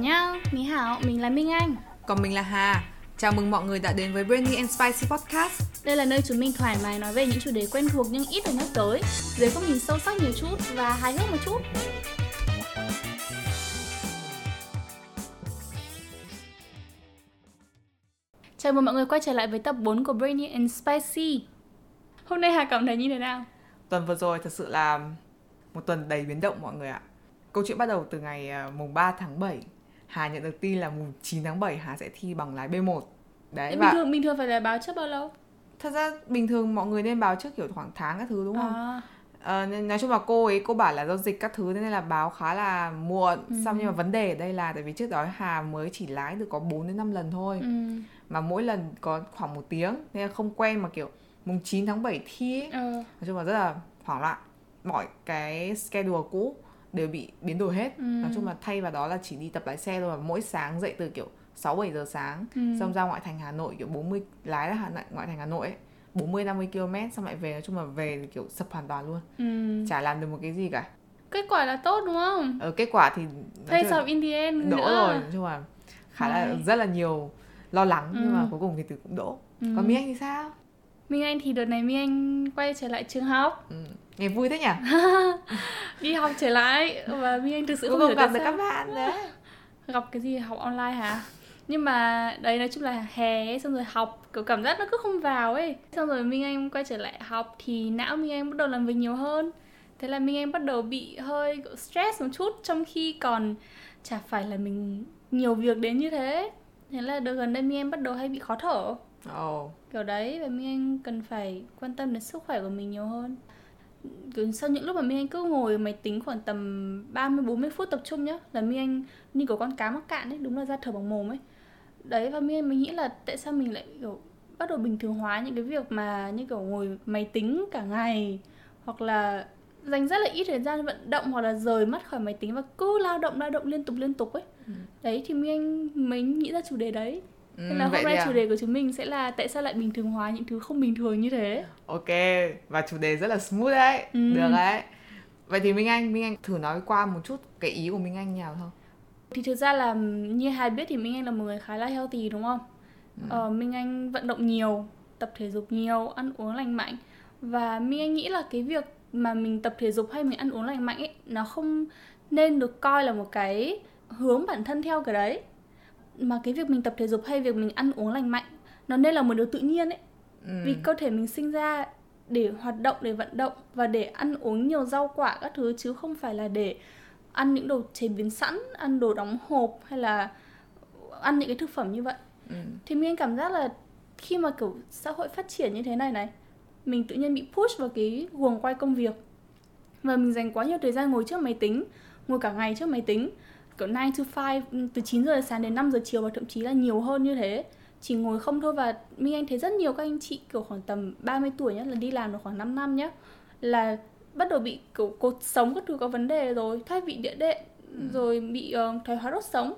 nhá, Mỹ Hảo, mình là Minh Anh. Còn mình là Hà. Chào mừng mọi người đã đến với Brainy and Spicy Podcast. Đây là nơi chúng mình thoải mái nói về những chủ đề quen thuộc nhưng ít được nhắc tới Dưới góc nhìn sâu sắc nhiều chút và hài hước một chút. Chào mừng mọi người quay trở lại với tập 4 của Brainy and Spicy. Hôm nay Hà cảm thấy như thế nào? Tuần vừa rồi thật sự là một tuần đầy biến động mọi người ạ. Câu chuyện bắt đầu từ ngày à, mùng 3 tháng 7 Hà nhận được tin là mùng 9 tháng 7 Hà sẽ thi bằng lái B1 Đấy Bình và thường bình thường phải là báo trước bao lâu? thật ra bình thường mọi người nên báo trước kiểu khoảng tháng các thứ đúng không? À, nên nói chung là cô ấy cô bảo là do dịch các thứ nên là báo khá là muộn Ừ. xong nhưng mà vấn đề ở đây là tại vì trước đó Hà mới chỉ lái được có 4 đến 5 lần thôi ừ. mà mỗi lần có khoảng một tiếng nên là không quen mà kiểu mùng 9 tháng 7 thi ấy. Ờ, nói chung là rất là hoảng loạn mọi cái schedule cũ đều bị biến đổi hết Ừ. nói chung là thay vào đó là chỉ đi tập lái xe thôi và mỗi sáng dậy từ kiểu 6 7 giờ sáng ừ. xong ra ngoại thành Hà Nội kiểu 40 lái ra Hà Nội ngoại thành Hà Nội ấy 40 50 km xong lại về nói chung là về thì kiểu sập hoàn toàn luôn ừ. chả làm được một cái gì cả Kết quả là tốt đúng không? ở kết quả thì Face chung là off in the end đỗ nữa. rồi nói chung là khá là rất là nhiều lo lắng nhưng Ừ. mà cuối cùng thì từ cũng đỗ Ừ. còn Anh thì sao Minh Anh thì đợt này Minh Anh quay trở lại trường học. Ừ. nghe vui thế nhỉ? Đi học trở lại Và Minh Anh thực sự cuối không hiểu gặp được sao. các bạn đấy. Gặp cái gì học online hả? Nhưng mà đấy nói chung là hè ấy, xong rồi học Kiểu cảm giác nó cứ không vào ấy. Xong rồi Minh Anh quay trở lại học Thì não Minh Anh bắt đầu làm việc nhiều hơn. Thế là Minh Anh bắt đầu bị hơi stress một chút Trong khi còn chả phải là mình nhiều việc đến như thế. Thế là đợt gần đây Minh Anh bắt đầu hay bị khó thở Ồ, kiểu đấy và Minh Anh cần phải quan tâm đến sức khỏe của mình nhiều hơn. Kiểu sau những lúc mà Minh Anh cứ ngồi máy tính khoảng tầm 30 40 phút tập trung nhá là Minh Anh như kiểu con cá mắc cạn ấy đúng là ra thở bằng mồm ấy. Đấy và Minh Anh mới nghĩ là tại sao mình lại kiểu bắt đầu bình thường hóa những cái việc mà như kiểu ngồi máy tính cả ngày hoặc là dành rất là ít thời gian vận động hoặc là rời mắt khỏi máy tính và cứ lao động lao động liên tục liên tục ấy. Ừ. đấy thì Minh Anh mới nghĩ ra chủ đề đấy ừ, Nên là vậy hôm nay à? chủ đề của chúng mình sẽ là tại sao lại bình thường hóa những thứ không bình thường như thế. Ok, và chủ đề rất là smooth đấy, Ừ. được đấy. Vậy thì Minh Anh, Minh Anh thử nói qua một chút cái ý của Minh Anh nào không? Thì thực ra là như Hà biết thì Minh Anh là một người khá là healthy đúng không? Ừ. Ờ, Minh Anh vận động nhiều, tập thể dục nhiều, ăn uống lành mạnh và Minh Anh nghĩ là cái việc mà mình tập thể dục hay mình ăn uống lành mạnh ấy nó không nên được coi là một cái hướng bản thân theo cái đấy mà cái việc mình tập thể dục hay việc mình ăn uống lành mạnh nó nên là một điều tự nhiên ấy Ừ. vì cơ thể mình sinh ra để hoạt động để vận động và để ăn uống nhiều rau quả các thứ chứ không phải là để ăn những đồ chế biến sẵn ăn đồ đóng hộp hay là ăn những cái thực phẩm như vậy Ừ. thì mình cảm giác là khi mà kiểu xã hội phát triển như thế này này mình tự nhiên bị push vào cái guồng quay công việc và mình dành quá nhiều thời gian ngồi trước máy tính ngồi cả ngày trước máy tính kiểu 9 to 5 từ 9 giờ sáng đến 5 giờ chiều và thậm chí là nhiều hơn như thế. Chỉ ngồi không thôi và Minh Anh thấy rất nhiều các anh chị kiểu khoảng tầm 30 tuổi nhá là đi làm được khoảng 5 năm nhá là bắt đầu bị kiểu cột sống các thứ có vấn đề rồi thoát vị địa đệm rồi bị uh, thoái hóa đốt sống.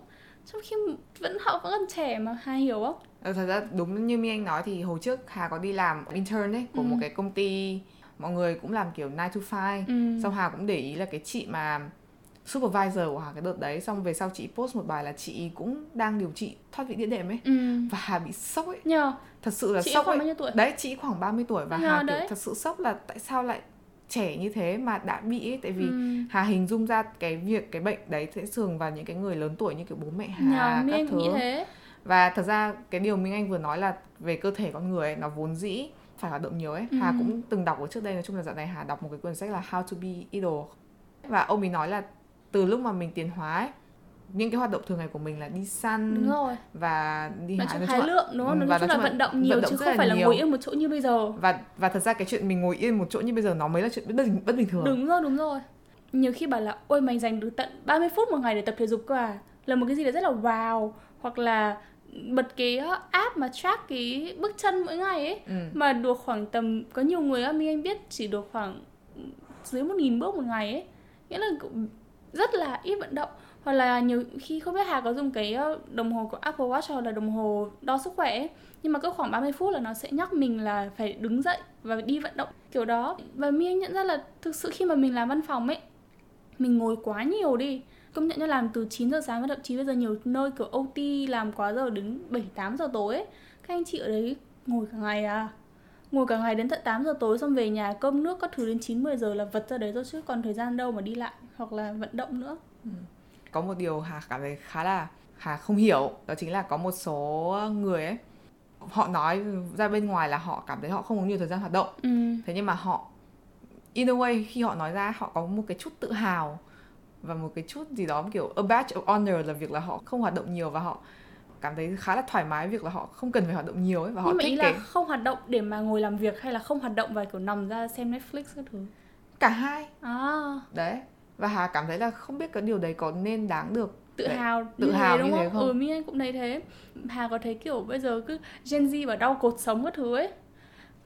Trong khi vẫn họ vẫn còn trẻ mà Hà hiểu không? Ờ, Thật ra đúng như Minh Anh nói thì hồi trước Hà có đi làm intern ấy của Ừ. một cái công ty mọi người cũng làm kiểu 9 to 5 ừ. Xong Hà cũng để ý là cái chị mà supervisor của Hà cái đợt đấy Xong về sau chị post một bài là chị cũng đang điều trị thoát vị đĩa đệm ấy ừ. Và Hà bị sốc ấy nhờ Thật sự là chị sốc khoảng ấy bao nhiêu tuổi Đấy chị khoảng 30 tuổi và Nhờ Hà kiểu đấy. thật sự sốc là tại sao lại trẻ như thế mà đã bị ấy Tại vì ừ. Hà hình dung ra cái việc cái bệnh đấy sẽ thường vào những cái người lớn tuổi như kiểu bố mẹ Hà Minh các thứ nghĩ thế và thật ra cái điều Minh Anh vừa nói là về cơ thể con người ấy, nó vốn dĩ phải hoạt động nhiều ấy. Ừ. Hà cũng từng đọc ở trước đây nói chung là dạo này Hà đọc một cái quyển sách là How to be idle. Và ông ấy nói là từ lúc mà mình tiến hóa ấy, những cái hoạt động thường ngày của mình là đi săn đúng rồi. và đi nói hái nói chung lượng đúng không? Ừ, nói nói là chung là vận động nhiều vận động chứ không phải là nhiều. ngồi yên một chỗ như bây giờ. Và và thật ra cái chuyện mình ngồi yên một chỗ như bây giờ nó mới là chuyện bất bình, bất bình thường. đúng rồi đúng rồi. Nhiều khi bảo là ôi mày dành được tận 30 phút một ngày để tập thể dục cơ à? Là một cái gì đó rất là wow. Hoặc là bật cái app mà track cái bước chân mỗi ngày ấy Ừ. mà được khoảng tầm có nhiều người á mình anh biết chỉ được khoảng dưới một nghìn bước một ngày ấy. Nghĩa là rất là ít vận động hoặc là nhiều khi không biết Hà có dùng cái ờ, đồng hồ của Apple Watch hoặc là đồng hồ đo sức khỏe ấy. nhưng mà cứ khoảng 30 phút là nó sẽ nhắc mình là phải đứng dậy và đi vận động kiểu đó và mi anh nhận ra là thực sự khi mà mình làm văn phòng ấy, mình ngồi quá nhiều đi công nhận như làm từ 9 giờ sáng và thậm chí bây giờ nhiều nơi kiểu OT làm quá giờ đến 7 8 giờ tối ấy. Các anh chị ở đấy ngồi cả ngày à. Ngồi cả ngày đến tận 8 giờ tối xong về nhà cơm nước các thứ đến 9 10 giờ là vật ra đấy rồi chứ còn thời gian đâu mà đi lại hoặc là vận động nữa. có một điều Hà cảm thấy khá là Hà không hiểu đó chính là có một số người ấy họ nói ra bên ngoài là họ cảm thấy họ không có nhiều thời gian hoạt động Ừ. thế nhưng mà họ in a way khi họ nói ra họ có một cái chút tự hào và một cái chút gì đó kiểu a badge of honor là việc là họ không hoạt động nhiều và họ cảm thấy khá là thoải mái việc là họ không cần phải hoạt động nhiều ấy và họ Nhưng mà ý thích là cái không hoạt động để mà ngồi làm việc hay là không hoạt động và kiểu nằm ra xem Netflix các thứ. cả hai À, đấy và Hà cảm thấy là không biết cái điều đấy có nên đáng được tự Đấy, hào tự như hào thế đúng như thế không? không? Ừ, Mi Anh cũng thấy thế. Hà có thấy kiểu bây giờ cứ Gen Z và đau cột sống các thứ ấy.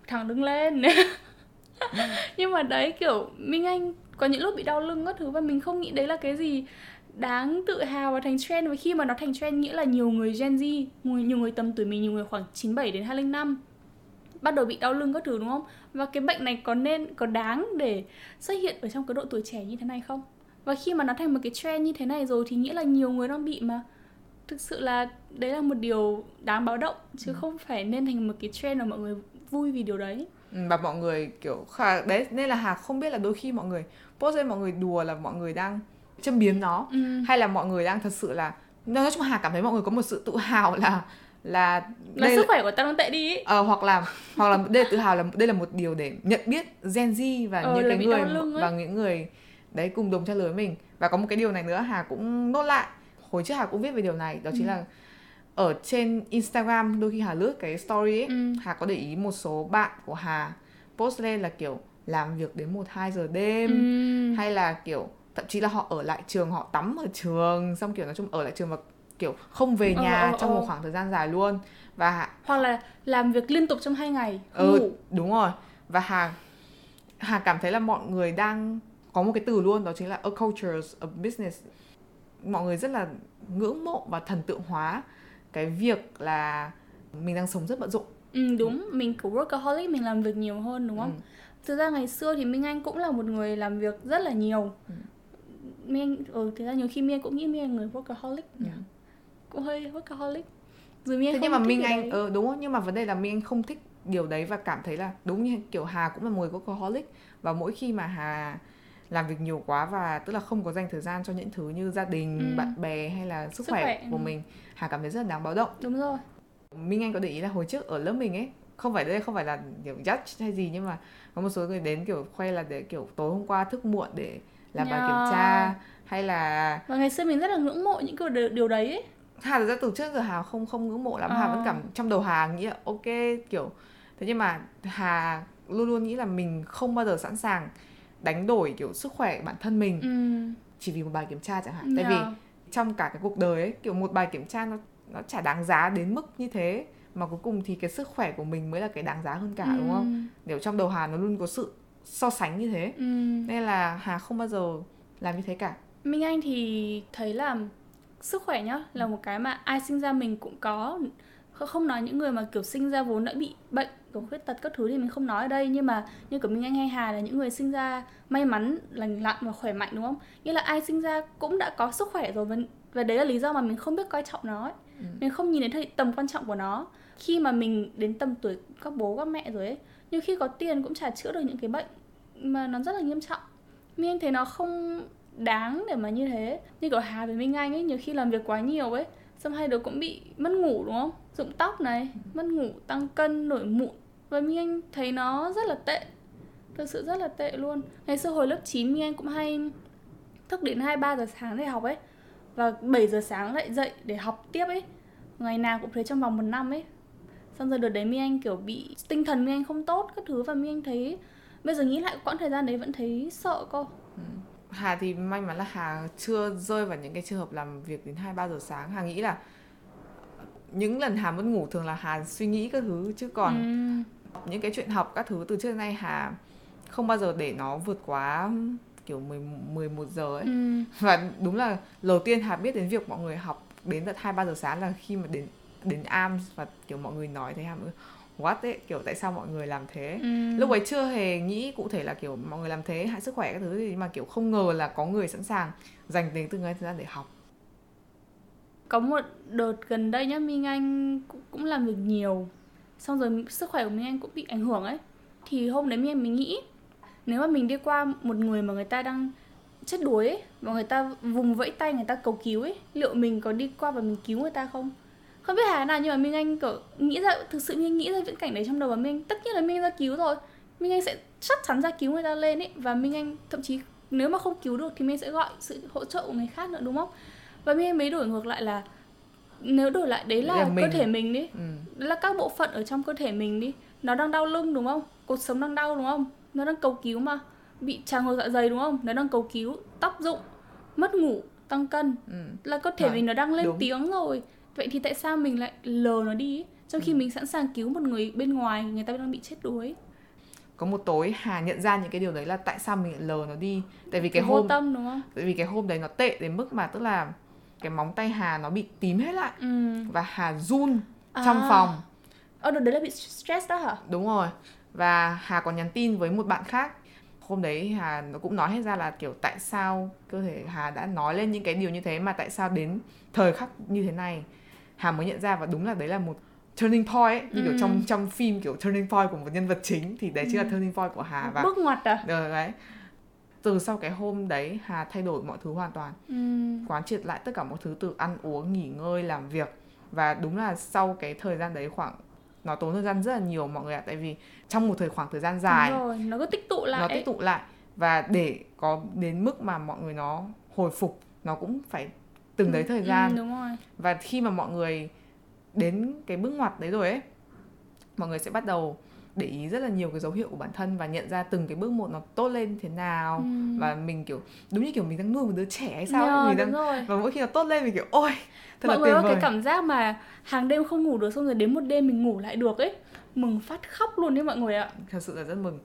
Thằng đứng lên. Nhưng mà đấy kiểu Minh Anh có những lúc bị đau lưng các thứ và mình không nghĩ đấy là cái gì đáng tự hào và thành trend và khi mà nó thành trend nghĩa là nhiều người Gen Z, nhiều người tầm tuổi mình, nhiều người khoảng 97 đến 205 bắt đầu bị đau lưng các thứ đúng không? Và cái bệnh này có nên có đáng để xuất hiện ở trong cái độ tuổi trẻ như thế này không? Và khi mà nó thành một cái trend như thế này rồi thì nghĩa là nhiều người đang bị mà thực sự là đấy là một điều đáng báo động chứ không phải nên thành một cái trend mà mọi người vui vì điều đấy. Ừ, và mọi người kiểu khá, đấy nên là Hà không biết là đôi khi mọi người post lên mọi người đùa là mọi người đang châm biếm nó Ừ. hay là mọi người đang thật sự là nói chung Hà cảm thấy mọi người có một sự tự hào là là Là đây sức khỏe của tao đang tệ đi ý. ờ, hoặc là hoặc là đây là tự hào là đây là một điều để nhận biết Gen Z và Ờ, những cái người ấy. và những người đấy cùng đồng trang lứa mình và có một cái điều này nữa Hà cũng nốt lại hồi trước Hà cũng viết về điều này đó chính Ừ. là ở trên Instagram đôi khi Hà lướt cái story ấy Ừ. Hà có để ý một số bạn của Hà post lên là kiểu làm việc đến 1 2 giờ đêm Ừ. hay là kiểu thậm chí là họ ở lại trường họ tắm ở trường xong kiểu nói chung ở lại trường và kiểu không về Ờ, nhà ờ, trong một ờ. khoảng thời gian dài luôn và Hoặc là làm việc liên tục trong hai ngày, không ừ ngủ. đúng rồi và Hà Hà cảm thấy là mọi người đang có một cái từ luôn đó chính là a culture of business mọi người rất là ngưỡng mộ và thần tượng hóa cái việc là mình đang sống rất bận rộn Ừ, đúng, mình kiểu workaholic mình làm việc nhiều hơn đúng không? Ừ. Thực ra ngày xưa thì Minh Anh cũng là một người làm việc rất là nhiều. Ừ. Anh, ừ, thực ra nhiều khi Anh cũng nghĩ Anh là người workaholic nhỉ? Ừ. Cũng hơi workaholic. Rồi Anh thế nhưng mà Minh Anh ờ đúng không nhưng mà vấn đề là Anh không thích điều đấy và cảm thấy là đúng như kiểu Hà cũng là một người workaholic và mỗi khi mà Hà làm việc nhiều quá và tức là không có dành thời gian cho những thứ như gia đình, Ừ. bạn bè hay là sức, Sức khỏe, khỏe, của ừ. mình Hà cảm thấy rất là đáng báo động Đúng rồi. Minh Anh có để ý là hồi trước ở lớp mình ấy không phải đây không phải là kiểu judge hay gì nhưng mà có một số người đến kiểu khoe là để kiểu tối hôm qua thức muộn để bài Yeah. kiểm tra hay là Và ngày xưa mình rất là ngưỡng mộ những cái điều, đấy ấy. Hà thực ra từ trước giờ Hà không không ngưỡng mộ lắm Hà Ờ. vẫn cảm trong đầu Hà nghĩ là ok kiểu thế nhưng mà Hà luôn luôn nghĩ là mình không bao giờ sẵn sàng đánh đổi kiểu sức khỏe bản thân mình Ừ. chỉ vì một bài kiểm tra chẳng hạn tại Yeah. vì trong cả cái cuộc đời ấy kiểu một bài kiểm tra nó nó chả đáng giá đến mức như thế mà cuối cùng thì cái sức khỏe của mình mới là cái đáng giá hơn cả đúng không kiểu trong đầu Hà nó luôn có sự so sánh như thế. Ừ. nên là Hà không bao giờ làm như thế cả. Minh Anh thì thấy là sức khỏe nhá là một cái mà ai sinh ra mình cũng có. Kh- không nói những người mà kiểu sinh ra vốn đã bị bệnh kiểu khuyết tật các thứ thì mình không nói ở đây. Nhưng mà như của Minh Anh hay Hà là những người sinh ra may mắn lành lặn và khỏe mạnh đúng không? Nghĩa là ai sinh ra cũng đã có sức khỏe rồi và, và đấy là lý do mà mình không biết coi trọng nó ấy. Ừ. mình không nhìn đến tầm quan trọng của nó. Khi mà mình đến tầm tuổi các bố các mẹ rồi ấy nhưng khi có tiền cũng chả chữa được những cái bệnh mà nó rất là nghiêm trọng. Minh Anh thấy nó không đáng để mà như thế. Như kiểu Hà với Minh Anh ấy, nhiều khi làm việc quá nhiều ấy, xong hai đứa cũng bị mất ngủ, đúng không? Rụng tóc này, mất ngủ, tăng cân, nổi mụn. Và Minh Anh thấy nó rất là tệ. Thực sự rất là tệ luôn. Ngày xưa hồi lớp 9 Minh Anh cũng hay thức đến 2-3 giờ sáng để học ấy. Và 7 giờ sáng lại dậy để học tiếp ấy. Ngày nào cũng thế trong vòng một năm ấy. Xong rồi đợt đấy Minh Anh kiểu bị, tinh thần Minh Anh không tốt các thứ. Và Minh Anh thấy bây giờ nghĩ lại quãng thời gian đấy vẫn thấy sợ cơ Hà thì may mắn là Hà chưa rơi vào những cái trường hợp làm việc đến 2 3 giờ sáng. Hà nghĩ là những lần Hà mất ngủ thường là Hà suy nghĩ các thứ chứ còn Ừ. những cái chuyện học các thứ từ trước đến nay Hà không bao giờ để nó vượt quá kiểu 10 11 giờ ấy. Ừ. Và đúng là đầu tiên Hà biết đến việc mọi người học đến tận 2 3 giờ sáng là khi mà đến đến AMS và kiểu mọi người nói thế Hà mới what ấy kiểu tại sao mọi người làm thế? Ừ. lúc ấy chưa hề nghĩ cụ thể là kiểu mọi người làm thế hại sức khỏe các thứ gì mà kiểu không ngờ là có người sẵn sàng dành đến từng ngày thời gian để học. Có một đợt gần đây nhá Minh Anh cũng, cũng làm việc nhiều. Xong rồi sức khỏe của Minh Anh cũng bị ảnh hưởng ấy. Thì hôm đấy Minh Anh mình nghĩ nếu mà mình đi qua một người mà người ta đang chết đuối ấy và người ta vùng vẫy tay người ta cầu cứu ấy liệu mình có đi qua và mình cứu người ta không không biết hà nào nhưng mà Minh Anh kiểu nghĩ ra thực sự Minh Anh nghĩ ra viễn cảnh đấy trong đầu và Minh Anh tất nhiên là Minh Anh ra cứu rồi Minh Anh sẽ chắc chắn ra cứu người ta lên ấy và Minh Anh thậm chí nếu mà không cứu được thì Minh Anh sẽ gọi sự hỗ trợ của người khác nữa đúng không và Minh Anh mới đổi ngược lại là nếu đổi lại đấy là, là cơ mình. thể mình đi ừ. đấy là các bộ phận ở trong cơ thể mình đi nó đang đau lưng đúng không cột sống đang đau đúng không nó đang cầu cứu mà bị trào ngược dạ dày đúng không nó đang cầu cứu tóc rụng mất ngủ tăng cân Ừ. là cơ thể Đấy, mình nó đang lên đúng. tiếng rồi vậy thì tại sao mình lại lờ nó đi trong Ừ. khi mình sẵn sàng cứu một người bên ngoài người ta đang bị chết đuối. Có một tối Hà nhận ra những cái điều đấy là tại sao mình lại lờ nó đi. Tại vì cái hôm tâm đúng không? Tại vì cái hôm đấy nó tệ đến mức mà tức là cái móng tay Hà nó bị tím hết lại. Ừ. và Hà run trong À. phòng. Ờ đợt đấy là bị stress đó hả? Đúng rồi. Và Hà còn nhắn tin với một bạn khác. Hôm đấy Hà nó cũng nói hết ra là kiểu tại sao cơ thể Hà đã nói lên những cái điều như thế mà tại sao đến thời khắc như thế này Hà mới nhận ra và đúng là đấy là một turning point ấy, như kiểu Ừ. trong trong phim kiểu turning point của một nhân vật chính thì đấy chính là Ừ. turning point của Hà và bước ngoặt à? Ờ, đấy. Từ sau cái hôm đấy Hà thay đổi mọi thứ hoàn toàn. Ừ. quán triệt lại tất cả mọi thứ từ ăn uống nghỉ ngơi làm việc. Và đúng là sau cái thời gian đấy khoảng nó tốn thời gian rất là nhiều mọi người ạ. Tại vì trong một thời khoảng thời gian dài Đúng rồi nó cứ tích tụ lại. nó tích tụ lại. Và để có đến mức mà mọi người nó hồi phục nó cũng phải từng đấy thời Ừ, gian. đúng rồi. Và khi mà mọi người đến cái bước ngoặt đấy rồi ấy mọi người sẽ bắt đầu để ý rất là nhiều cái dấu hiệu của bản thân và nhận ra từng cái bước một nó tốt lên thế nào. Ừ. và mình kiểu đúng như kiểu mình đang nuôi một đứa trẻ hay sao ấy. Nhờ, mình đang rồi. và mỗi khi nó tốt lên mình kiểu ôi thật mọi là người tuyệt có vời. cái cảm giác mà hàng đêm không ngủ được xong rồi đến một đêm mình ngủ lại được ấy. Mừng phát khóc luôn đấy mọi người ạ. Thật sự là rất mừng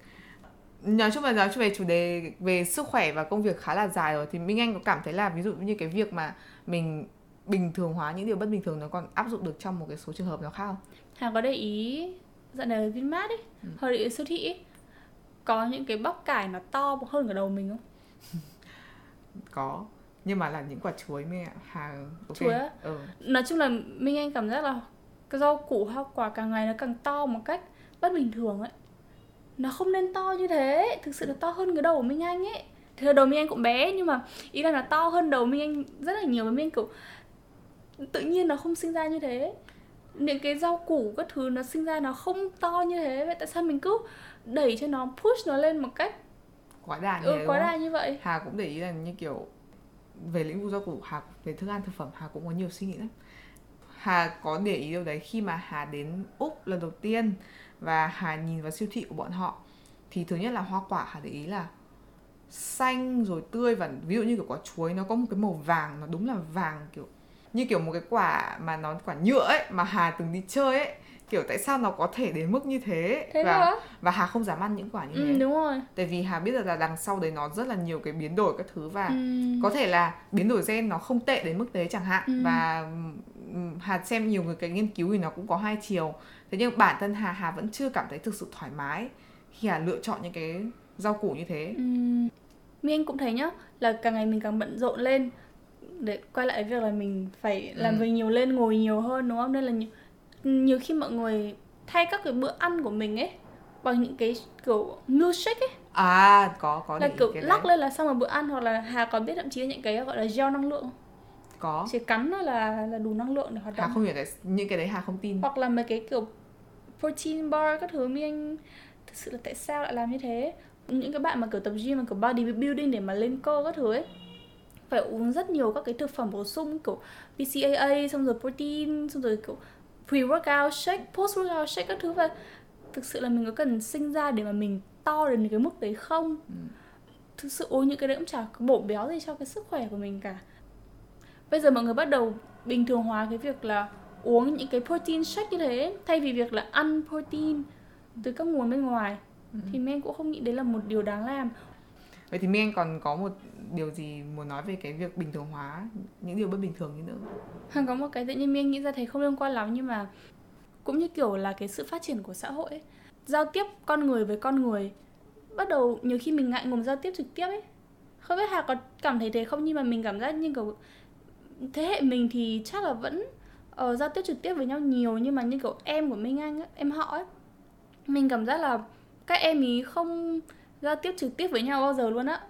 nói chung là nói chung về chủ đề về sức khỏe và công việc khá là dài rồi thì Minh Anh có cảm thấy là ví dụ như cái việc mà mình bình thường hóa những điều bất bình thường nó còn áp dụng được trong một cái số trường hợp nào khác không? Hà có để ý dạo này Vinmart ấy Ừ. hoặc là siêu thị ấy có những cái bắp cải nó to hơn cả đầu mình không Có nhưng mà là những quả chuối mẹ Hà ok. Chuối á? Ừ. nói chung là Minh Anh cảm giác là cái rau củ hoa quả càng ngày nó càng to một cách bất bình thường ấy nó không nên to như thế. Thực sự là to hơn cái đầu của Minh Anh ấy. Thì đầu Minh Anh cũng bé nhưng mà ý là nó to hơn đầu Minh Anh rất là nhiều. Và Minh Anh kiểu tự nhiên nó không sinh ra như thế. Những cái rau củ các thứ nó sinh ra nó không to như thế. Vậy tại sao mình cứ đẩy cho nó push nó lên một cách Quá đà như ừ, quá đà như vậy. Hà cũng để ý là như kiểu về lĩnh vực rau củ Hà về thức ăn thực phẩm Hà cũng có nhiều suy nghĩ lắm. Hà có để ý điều đấy khi mà Hà đến Úc lần đầu tiên và Hà nhìn vào siêu thị của bọn họ thì thứ nhất là hoa quả Hà để ý là xanh rồi tươi và ví dụ như kiểu quả chuối nó có một cái màu vàng nó đúng là vàng kiểu như kiểu một cái quả mà nó quả nhựa ấy mà Hà từng đi chơi ấy kiểu tại sao nó có thể đến mức như thế, thế và hả? và Hà không dám ăn những quả như ừ, thế. đúng rồi. Tại vì Hà biết được là đằng sau đấy nó rất là nhiều cái biến đổi các thứ và ừ. có thể là biến đổi gen nó không tệ đến mức thế chẳng hạn. Ừ. và Hà xem nhiều người cái nghiên cứu thì nó cũng có hai chiều thế nhưng bản thân Hà Hà vẫn chưa cảm thấy thực sự thoải mái khi Hà lựa chọn những cái rau củ như thế Mi Anh cũng thấy nhá là càng ngày mình càng bận rộn lên để quay lại việc là mình phải làm Ừ. việc nhiều lên ngồi nhiều hơn đúng không nên là nhiều, nhiều khi mọi người thay các cái bữa ăn của mình ấy bằng những cái kiểu milkshake ấy à có có là kiểu lắc đấy. lên là xong một bữa ăn hoặc là Hà có biết thậm chí là những cái gọi là gel năng lượng? Có chỉ cắn thôi là là đủ năng lượng để hoạt Hà động không hiểu cái những cái đấy Hà không tin hoặc là mấy cái kiểu protein bar các thứ Mi Anh thực sự là tại sao lại làm như thế những cái bạn mà kiểu tập gym mà kiểu bodybuilding để mà lên cơ các thứ ấy phải uống rất nhiều các cái thực phẩm bổ sung kiểu BCAA xong rồi protein xong rồi kiểu pre-workout shake, post-workout shake các thứ và thực sự là mình có cần sinh ra để mà mình to đến cái mức đấy không? Ừ. Thực sự uống những cái đấy cũng chả có bổ béo gì cho cái sức khỏe của mình cả. Bây giờ mọi người bắt đầu bình thường hóa cái việc là uống những cái protein shake như thế thay vì việc là ăn protein từ các nguồn bên ngoài Ừ. thì mình cũng không nghĩ đấy là một điều đáng làm vậy thì Anh còn có một điều gì muốn nói về cái việc bình thường hóa những điều bất bình thường như nữa có một cái tự nhiên mình nghĩ ra thấy không liên quan lắm nhưng mà cũng như kiểu là cái sự phát triển của xã hội ấy. giao tiếp con người với con người bắt đầu nhiều khi mình ngại ngùng giao tiếp trực tiếp ấy không biết hà có cảm thấy thế không nhưng mà mình cảm giác như kiểu thế hệ mình thì chắc là vẫn uh, giao tiếp trực tiếp với nhau nhiều nhưng mà như kiểu em của Minh Anh ấy, em họ ấy mình cảm giác là các em ý không giao tiếp trực tiếp với nhau bao giờ luôn á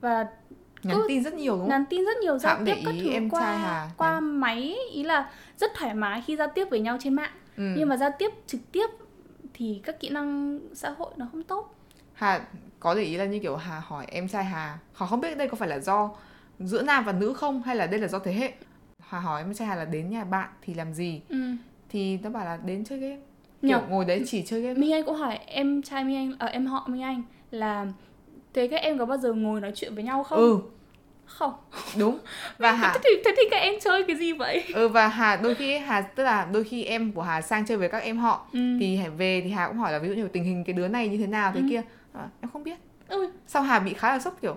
và nhắn tin rất nhiều đúng không? nhắn tin rất nhiều giao tiếp các thứ em qua trai Hà. qua Nhắn. máy ý là rất thoải mái khi giao tiếp với nhau trên mạng Ừ. nhưng mà giao tiếp trực tiếp thì các kỹ năng xã hội nó không tốt Hà có để ý là như kiểu Hà hỏi em trai Hà Hà không biết đây có phải là do giữa nam và nữ không hay là đây là do thế hệ Hà hỏi em trai Hà là đến nhà bạn thì làm gì ừ. thì nó bảo là đến chơi game Nhờ. kiểu ngồi đấy chỉ chơi game Minh Anh cũng hỏi em trai Minh Anh, ở em họ Minh Anh là thế các em có bao giờ ngồi nói chuyện với nhau không? ừ Không. đúng và Hà Thế thì, thế thì các em chơi cái gì vậy? ừ và Hà đôi khi Hà tức là đôi khi em của Hà sang chơi với các em họ Ừ. thì về thì Hà cũng hỏi là ví dụ như tình hình cái đứa này như thế nào thế Ừ. kia à, em không biết Ui, sau Hà bị khá là sốc kiểu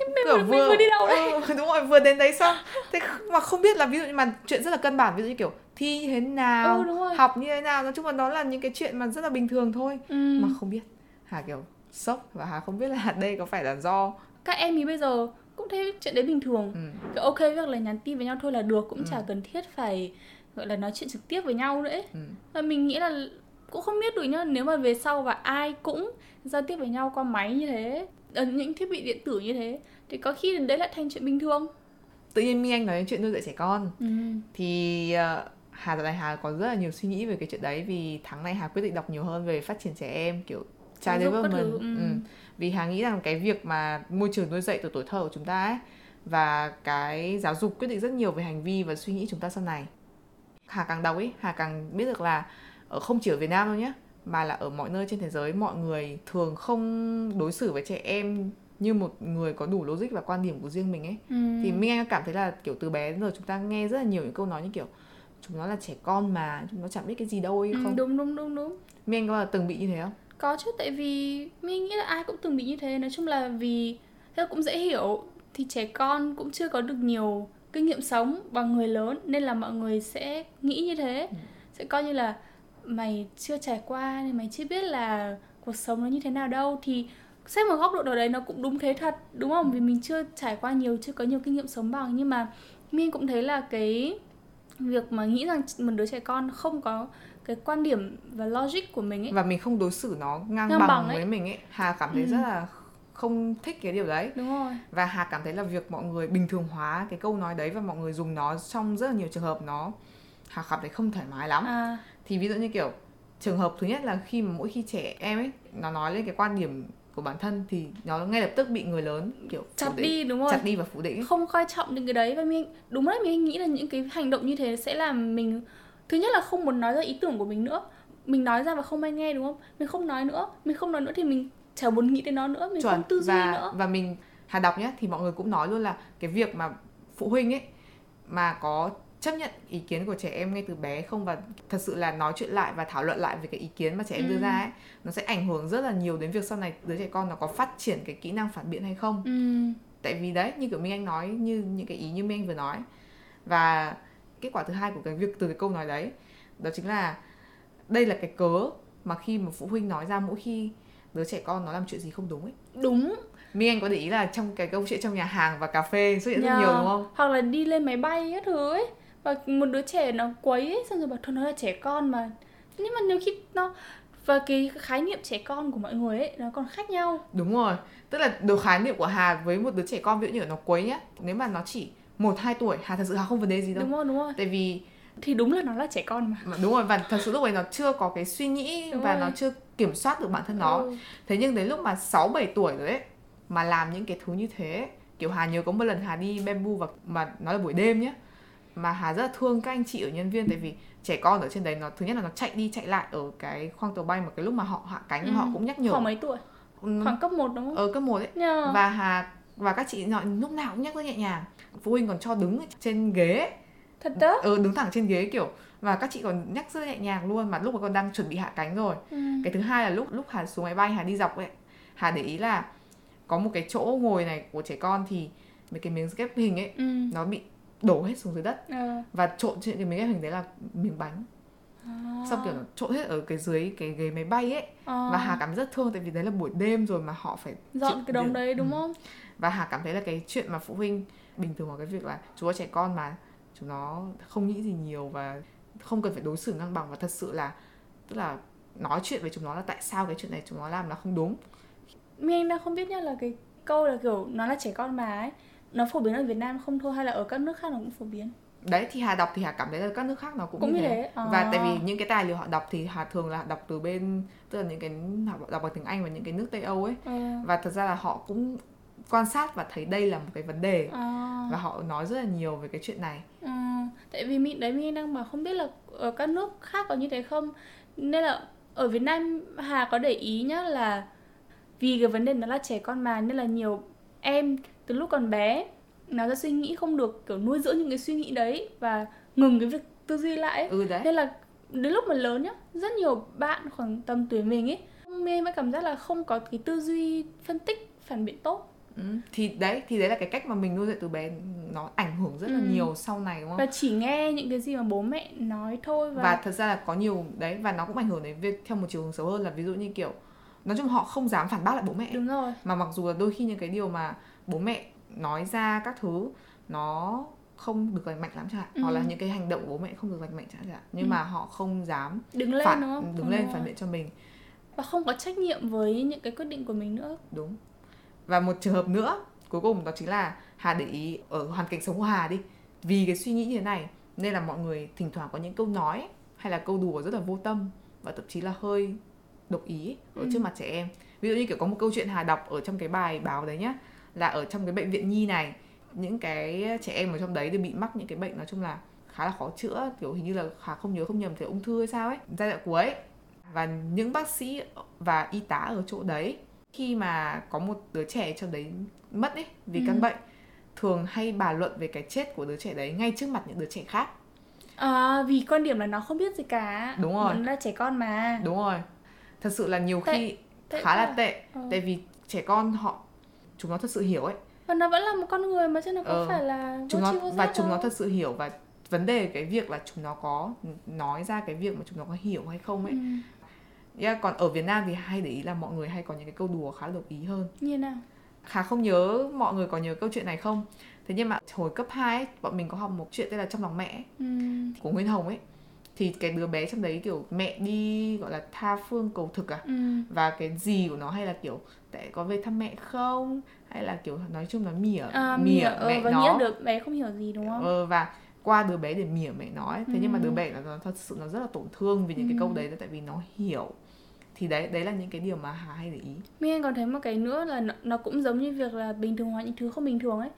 thế mình, kiểu mình, mình vừa đi đâu đấy? ừ, đúng rồi vừa đến đấy xong thế mà không biết là ví dụ như mà chuyện rất là căn bản ví dụ như kiểu thi như thế nào Ừ, học như thế nào nói chung là đó là những cái chuyện mà rất là bình thường thôi Ừ. mà không biết Hà kiểu sốc và Hà không biết là đây có phải là do Các em thì bây giờ cũng thấy chuyện đấy bình thường. ừ, Kiểu ok việc là nhắn tin với nhau thôi là được, cũng Ừ. chả cần thiết phải gọi là nói chuyện trực tiếp với nhau nữa ấy. ừ. Và mình nghĩ là cũng không biết được nhá, nếu mà về sau và ai cũng giao tiếp với nhau qua máy như thế, những thiết bị điện tử như thế thì có khi đấy lại thành chuyện bình thường. tự nhiên Mi Anh nói đến chuyện nuôi dạy trẻ con Ừ. thì ờ, Hà dạo này Hà có rất là nhiều suy nghĩ về cái chuyện đấy vì tháng này Hà quyết định đọc nhiều hơn về phát triển trẻ em kiểu các development ừ. ừ. vì Hà nghĩ rằng cái việc mà môi trường nuôi dạy từ tuổi thơ của chúng ta ấy và cái giáo dục quyết định rất nhiều về hành vi và suy nghĩ chúng ta sau này Hà càng đọc ấy Hà càng biết được là ở không chỉ ở Việt Nam đâu nhé mà là ở mọi nơi trên thế giới mọi người thường không đối xử với trẻ em như một người có đủ logic và quan điểm của riêng mình ấy. Ừ. thì Minh Anh cảm thấy là kiểu từ bé đến giờ chúng ta nghe rất là nhiều những câu nói như kiểu chúng nó là trẻ con mà chúng nó chẳng biết cái gì đâu ấy Ừ, không? đúng đúng đúng đúng. Minh Anh có bao giờ từng bị như thế không? Có chứ tại vì mình nghĩ là ai cũng từng bị như thế. Nói chung là vì thế cũng dễ hiểu. Thì trẻ con cũng chưa có được nhiều kinh nghiệm sống bằng người lớn nên là mọi người sẽ nghĩ như thế. Ừ. sẽ coi như là mày chưa trải qua nên mày chưa biết là cuộc sống nó như thế nào đâu. Thì xét một góc độ nào đấy nó cũng đúng thế thật đúng không? Vì mình chưa trải qua nhiều chưa có nhiều kinh nghiệm sống bằng. Nhưng mà mình cũng thấy là cái việc mà nghĩ rằng một đứa trẻ con không có cái quan điểm và logic của mình ấy. Và mình không đối xử nó ngang, Ngang bằng, bằng ấy. với mình ấy. Hà cảm thấy Ừ. rất là không thích cái điều đấy. Đúng rồi. Và Hà cảm thấy là việc mọi người bình thường hóa cái câu nói đấy và mọi người dùng nó trong rất là nhiều trường hợp nó Hà cảm thấy không thoải mái lắm. À thì ví dụ như kiểu trường hợp thứ nhất là khi mà mỗi khi trẻ em ấy nó nói lên cái quan điểm của bản thân thì nó ngay lập tức bị người lớn kiểu chặt đi đúng rồi. chặt đi và phủ định không coi trọng những cái đấy. Và mình đúng đấy mình nghĩ là những cái hành động như thế sẽ làm mình thứ nhất là không muốn nói ra ý tưởng của mình nữa. Mình nói ra và không ai nghe đúng không? Mình không nói nữa. Mình không nói nữa thì mình chả muốn nghĩ đến nó nữa. Mình không tư duy và nữa. và mình Hà đọc nhé thì mọi người cũng nói luôn là cái việc mà phụ huynh ấy mà có chấp nhận ý kiến của trẻ em ngay từ bé không? Và thật sự là nói chuyện lại và thảo luận lại về cái ý kiến mà trẻ em đưa Ừ. ra ấy nó sẽ ảnh hưởng rất là nhiều đến việc sau này đứa trẻ con nó có phát triển cái kỹ năng phản biện hay không? Ừ. tại vì đấy như kiểu Minh Anh nói như những cái ý như Minh Anh vừa nói. Và kết quả thứ hai của cái việc từ cái câu nói đấy đó chính là đây là cái cớ mà khi mà phụ huynh nói ra mỗi khi đứa trẻ con nó làm chuyện gì không đúng ấy. Đúng. Minh Anh có để ý là trong cái câu chuyện trong nhà hàng và cà phê xuất hiện rất nhiều đúng không? hoặc là đi lên máy bay các thứ ấy và một đứa trẻ nó quấy ấy xong rồi bảo thôi nó là trẻ con mà nhưng mà nhiều khi nó và cái khái niệm trẻ con của mọi người ấy nó còn khác nhau Đúng rồi. Tức là đồ khái niệm của Hà với một đứa trẻ con ví dụ như nó quấy nhá. Nếu mà nó chỉ 1 2 tuổi, Hà thật sự Hà không vấn đề gì đâu. đúng không đúng không Tại vì thì đúng là nó là trẻ con mà đúng rồi và thật sự lúc ấy nó chưa có cái suy nghĩ Đúng và rồi. nó chưa kiểm soát được bản thân nó. Ừ. Thế nhưng đến lúc mà 6 7 tuổi rồi ấy mà làm những cái thứ như thế, kiểu Hà nhớ có một lần Hà đi bamboo và mà nó là buổi đêm nhá. Mà Hà rất là thương các anh chị ở nhân viên tại vì trẻ con ở trên đấy nó thứ nhất là nó chạy đi chạy lại ở cái khoang tàu bay mà cái lúc mà họ hạ cánh Ừ. họ cũng nhắc nhở. Khoảng mấy tuổi? Ừ, khoảng cấp 1 đúng không? Ở cấp 1 ấy. Nhờ. Và Hà và các chị họ lúc nào cũng nhắc rất nhẹ nhàng. Phụ huynh còn cho đứng ở trên ghế. Ấy. thật đó? Ừ, đứng thẳng trên ghế kiểu và các chị còn nhắc rất nhẹ nhàng luôn mà lúc mà con đang chuẩn bị hạ cánh rồi. Ừ. cái thứ hai là lúc lúc Hà xuống máy bay Hà đi dọc ấy Hà để ý là có một cái chỗ ngồi này của trẻ con thì mấy cái miếng ghép hình ấy Ừ. nó bị đổ hết xuống dưới đất Ờ. và trộn trên cái miếng ghép hình đấy là miếng bánh À. xong kiểu trộn hết ở cái dưới cái ghế máy bay ấy à. và Hà cảm rất thương tại vì đấy là buổi đêm rồi mà họ phải dọn chịu cái đống đấy đúng Ừ. không và Hà cảm thấy là cái chuyện mà phụ huynh bình thường vào cái việc là chúng nó trẻ con mà chúng nó không nghĩ gì nhiều và không cần phải đối xử ngang bằng và thật sự là tức là nói chuyện với chúng nó là tại sao cái chuyện này chúng nó làm là không đúng Mi Anh đang không biết nhá là cái câu là kiểu nó là trẻ con mà ấy nó phổ biến ở Việt Nam không thôi hay là ở các nước khác nó cũng phổ biến? Đấy thì Hà đọc thì Hà cảm thấy là các nước khác nó cũng, cũng như thế, thế à. và tại vì những cái tài liệu họ đọc thì Hà thường là đọc từ bên tức là những cái họ đọc bằng tiếng Anh và những cái nước Tây Âu ấy. Ờ, và thật ra là họ cũng quan sát và thấy đây là một cái vấn đề. À. và họ nói rất là nhiều về cái chuyện này. Ừ, tại vì mình đấy mình đang bảo không biết là ở các nước khác có như thế không. Nên là ở Việt Nam Hà có để ý nhá là vì cái vấn đề nó là trẻ con mà nên là nhiều em từ lúc còn bé nó ra suy nghĩ không được kiểu nuôi dưỡng những cái suy nghĩ đấy và ngừng cái việc tư duy lại ấy. ừ đấy. Nên là đến lúc mà lớn nhá rất nhiều bạn khoảng tầm tuổi mình ấy mình mới cảm giác là không có cái tư duy phân tích phản biện tốt. Ừ, thì đấy thì đấy là cái cách mà mình nuôi dạy từ bé nó ảnh hưởng rất là Ừ. nhiều sau này đúng không? Và chỉ nghe những cái gì mà bố mẹ nói thôi và, và thật ra là có nhiều đấy và nó cũng ảnh hưởng đến việc theo một chiều hướng xấu hơn là ví dụ như kiểu nói chung họ không dám phản bác lại bố mẹ. Đúng rồi. Mà mặc dù là đôi khi những cái điều mà bố mẹ nói ra các thứ nó không được lành mạnh lắm chẳng hạn Ừ. hoặc là những cái hành động của bố mẹ không được lành mạnh chẳng hạn nhưng Ừ. mà họ không dám đứng lên phản đúng không đứng Đúng lên rồi. phản biện cho mình và không có trách nhiệm với những cái quyết định của mình nữa đúng và một trường hợp nữa cuối cùng đó chính là Hà để ý ở hoàn cảnh sống của Hà đi vì cái suy nghĩ như thế này nên là mọi người thỉnh thoảng có những câu nói hay là câu đùa rất là vô tâm và thậm chí là hơi độc ý ở Ừ. trước mặt trẻ em ví dụ như kiểu có một câu chuyện Hà đọc ở trong cái bài báo đấy nhá là ở trong cái bệnh viện nhi này những cái trẻ em ở trong đấy đều bị mắc những cái bệnh nói chung là khá là khó chữa kiểu hình như là Hà không nhớ không nhầm thì ung thư hay sao ấy giai đoạn cuối và những bác sĩ và y tá ở chỗ đấy khi mà có một đứa trẻ trong đấy mất ấy vì Ừ. căn bệnh thường hay bàn luận về cái chết của đứa trẻ đấy ngay trước mặt những đứa trẻ khác à, vì quan điểm là nó không biết gì cả Đúng rồi. nó là trẻ con mà đúng rồi thật sự là nhiều Tệ. khi Tệ khá là tệ Ờ. tại vì trẻ con họ chúng nó thật sự hiểu ấy. Và nó vẫn là một con người mà chứ nó có Ờ, phải là chúng nó và chúng nó thật sự hiểu và vấn đề cái việc là chúng nó có nói ra cái việc mà chúng nó có hiểu hay không ấy. Ừ. yeah, còn ở Việt Nam thì hay để ý là mọi người hay có những cái câu đùa khá là độc ý hơn. Như nào? Khá không nhớ mọi người có nhớ câu chuyện này không? Thế nhưng mà hồi cấp 2 ấy, bọn mình có học một chuyện tên là Trong lòng mẹ ấy, ừ. của Nguyên Hồng ấy. Thì cái đứa bé trong đấy kiểu mẹ đi gọi là tha phương cầu thực à? Ừ. Và cái gì của nó hay là kiểu Tại có về thăm mẹ không? Hay là kiểu nói chung là mỉa, à, mỉa mỉa ờ, mẹ và nó. nghĩa được bé không hiểu gì đúng không? Ờ, Và qua đứa bé để mỉa mẹ nó ấy. Thế nhưng mà Ừ. đứa bé nó, nó thật sự nó rất là tổn thương Vì những cái Ừ. câu đấy là tại vì nó hiểu. Thì đấy đấy là những cái điều mà Hà hay để ý. Mi Anh còn thấy một cái nữa là nó, nó cũng giống như việc là bình thường hóa những thứ không bình thường ấy.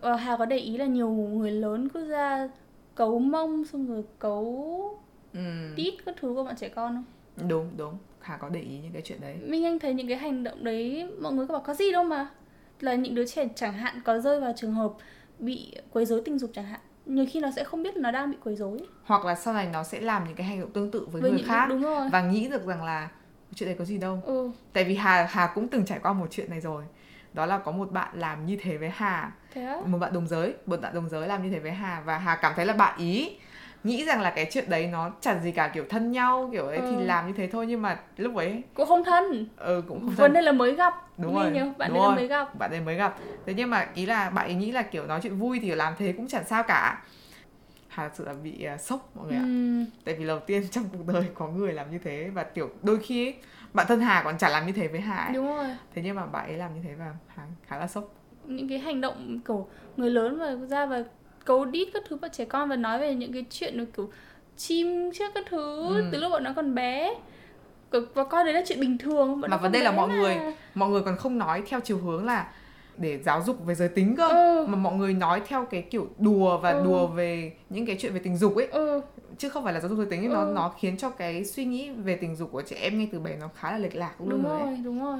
Ờ, Hà có để ý là nhiều người lớn cứ ra cấu mông xong rồi cấu ừ, tít các thứ của bọn trẻ con không? Đúng đúng Hà có để ý những cái chuyện đấy. Minh Anh thấy những cái hành động đấy mọi người có bảo có gì đâu mà. Là những đứa trẻ chẳng hạn có rơi vào trường hợp bị quấy rối tình dục chẳng hạn nhiều khi nó sẽ không biết nó đang bị quấy rối. Hoặc là sau này nó sẽ làm những cái hành động tương tự với, người những khác đúng rồi. và nghĩ được rằng là chuyện này có gì đâu. Ừ. Tại vì Hà Hà cũng từng trải qua một chuyện này rồi. Đó là có một bạn làm như thế với Hà. Thế á? Một bạn đồng giới một bạn đồng giới làm như thế với Hà và Hà cảm thấy là bạn ý nghĩ rằng là cái chuyện đấy nó chẳng gì cả kiểu thân nhau kiểu ấy Ừ. thì làm như thế thôi nhưng mà lúc ấy cũng không thân ừ, cũng không vấn thân đề là mới gặp đúng rồi nhớ bạn đúng là rồi. mới gặp bạn ấy mới gặp thế nhưng mà ý là bạn ấy nghĩ là kiểu nói chuyện vui thì làm thế cũng chẳng sao cả Hà thật sự là bị uh, sốc mọi người ạ ừ. tại vì đầu tiên trong cuộc đời có người làm như thế và kiểu đôi khi ấy, bạn thân Hà còn chả làm như thế với Hà ấy. đúng rồi thế nhưng mà bạn ấy làm như thế và Hà khá là sốc những cái hành động kiểu người lớn và ra và cấu đít các thứ bọn trẻ con và nói về những cái chuyện là kiểu chim trước các thứ Ừ. từ lúc bọn nó còn bé và coi đấy là chuyện bình thường bọn Mà nó vấn đề là mọi mà. người- mọi người còn không nói theo chiều hướng là để giáo dục về giới tính cơ ừ mà mọi người nói theo cái kiểu đùa và Ừ. đùa về những cái chuyện về tình dục ấy ừ chứ không phải là giáo dục giới tính ấy, nó Ừ. nó khiến cho cái suy nghĩ về tình dục của trẻ em ngay từ bé nó khá là lệch lạc luôn đúng rồi ấy. rồi đúng rồi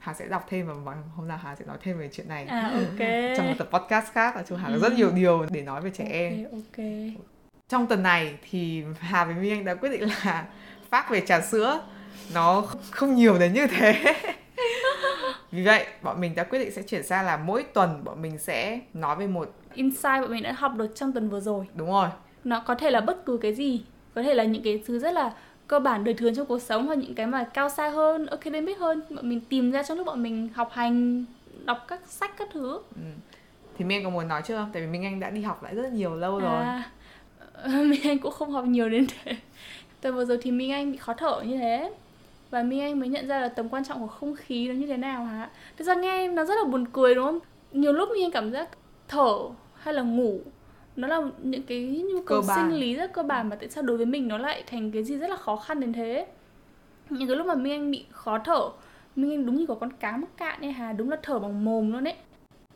Hà sẽ đọc thêm và hôm nào Hà sẽ nói thêm về chuyện này. À ok. Trong một tập podcast khác nói chung Hà có Ừ. rất nhiều điều để nói về trẻ em. ok ok. Trong tuần này thì Hà với My Anh đã quyết định là phát về trà sữa. Nó không nhiều đến như thế. Vì vậy bọn mình đã quyết định sẽ chuyển sang là mỗi tuần bọn mình sẽ nói về một insight bọn mình đã học được trong tuần vừa rồi. Đúng rồi. Nó có thể là bất cứ cái gì. Có thể là những cái thứ rất là cơ bản đời thường trong cuộc sống hoặc những cái mà cao xa hơn academic hơn bọn mình tìm ra trong lúc bọn mình học hành đọc các sách các thứ. Ừ. thì Minh Anh có muốn nói chưa tại vì Minh Anh đã đi học lại rất nhiều lâu rồi. À, Minh Anh cũng không học nhiều đến thế. Từ vừa rồi thì Minh Anh bị khó thở như thế. Và Minh Anh mới nhận ra là tầm quan trọng của không khí nó như thế nào hả? Thực ra nghe nó rất là buồn cười đúng không? Nhiều lúc Minh Anh cảm giác thở hay là ngủ nó là những cái nhu cầu sinh lý rất cơ bản mà tại sao đối với mình nó lại thành cái gì rất là khó khăn đến thế? Những cái lúc mà Minh Anh bị khó thở Minh Anh đúng như có con cá mắc cạn ấy Hà đúng là thở bằng mồm luôn đấy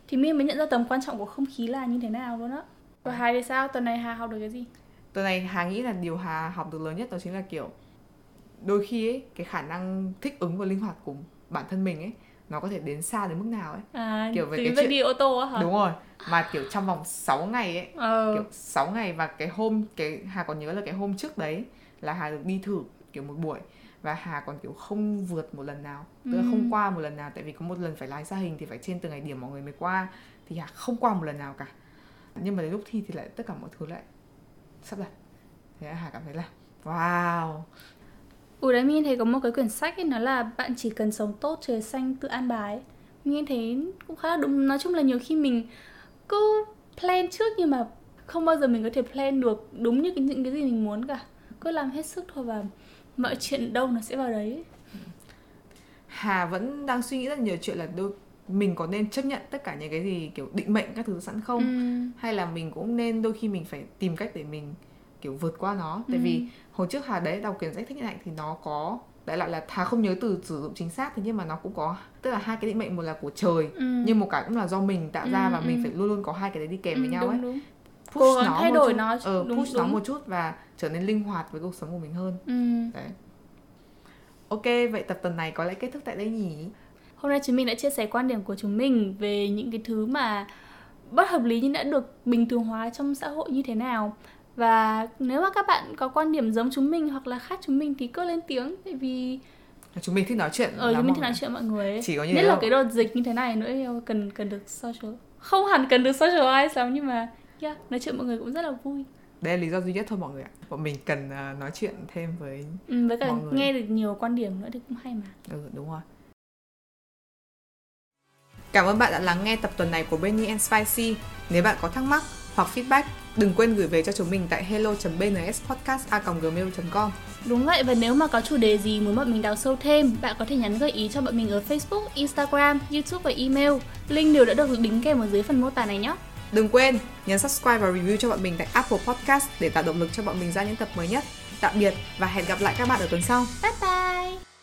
thì Minh mới nhận ra tầm quan trọng của không khí là như thế nào luôn á. Và Hà thì sao? Tuần này Hà học được cái gì? Tuần này Hà nghĩ là điều Hà học được lớn nhất đó chính là kiểu đôi khi ấy cái khả năng thích ứng và linh hoạt của bản thân mình ấy nó có thể đến xa đến mức nào ấy. À, kiểu về cái chuyện đi ô tô á hả? Đúng rồi mà kiểu trong vòng 6 ngày ấy ừ. kiểu 6 ngày và cái hôm cái Hà còn nhớ là cái hôm trước đấy là Hà được đi thử kiểu một buổi và Hà còn kiểu không vượt một lần nào. Tức là ừ. không qua một lần nào tại vì có một lần phải lái xa hình thì phải trên từng ngày điểm mọi người mới qua thì Hà không qua một lần nào cả. Nhưng mà đến lúc thi thì lại tất cả mọi thứ lại sắp đặt. Thế Hà cảm thấy là wow Ừ đấy mình thấy có một cái quyển sách ấy nó là bạn chỉ cần sống tốt trời xanh tự an bài. Mình thấy cũng khá là đúng. Nói chung là nhiều khi mình cứ plan trước nhưng mà không bao giờ mình có thể plan được đúng như cái, những cái gì mình muốn cả. Cứ làm hết sức thôi và mọi chuyện đâu nó sẽ vào đấy. Hà vẫn đang suy nghĩ rất nhiều chuyện là đôi mình có nên chấp nhận tất cả những cái gì kiểu định mệnh các thứ sẵn không? Ừ. hay là mình cũng nên đôi khi mình phải tìm cách để mình kiểu vượt qua nó? Tại ừ. vì hồi trước hà đấy đọc quyển sách thích hạnh thì nó có đại loại là hà không nhớ từ sử dụng chính xác thế nhưng mà nó cũng có tức là hai cái định mệnh một là của trời ừ. nhưng một cái cũng là do mình tạo ra ừ, và ừ. mình phải luôn luôn có hai cái đấy đi kèm ừ, với nhau đúng, ấy đúng. push Cố nó thay đổi chút, nó ờ, đúng, push đúng. nó một chút và trở nên linh hoạt với cuộc sống của mình hơn ừ. đấy ok vậy tập tuần này có lẽ kết thúc tại đây nhỉ hôm nay chúng mình đã chia sẻ quan điểm của chúng mình về những cái thứ mà bất hợp lý nhưng đã được bình thường hóa trong xã hội như thế nào và nếu mà các bạn có quan điểm giống chúng mình hoặc là khác chúng mình thì cứ lên tiếng tại vì chúng mình thích nói chuyện ờ chúng mình thích nói chuyện mọi người. Chỉ có như nhất là cái đợt dịch như thế này nữa cần cần được social không hẳn cần được socialize lắm nhưng mà yeah, nói chuyện mọi người cũng rất là vui. Đây là lý do duy nhất thôi mọi người ạ. Bọn mình cần uh, nói chuyện thêm với ừ, với cả mọi người. nghe được nhiều quan điểm nữa thì cũng hay mà. Ừ đúng rồi. Cảm ơn bạn đã lắng nghe tập tuần này của Benny and Spicy. Nếu bạn có thắc mắc hoặc feedback, đừng quên gửi về cho chúng mình tại hello.bnspodcast.gmail.com Đúng vậy và nếu mà có chủ đề gì muốn bọn mình đào sâu thêm, bạn có thể nhắn gợi ý cho bọn mình ở Facebook, Instagram, YouTube và email. Link đều đã được đính kèm ở dưới phần mô tả này nhé. Đừng quên nhấn subscribe và review cho bọn mình tại Apple Podcast để tạo động lực cho bọn mình ra những tập mới nhất. Tạm biệt và hẹn gặp lại các bạn ở tuần sau. Bye bye!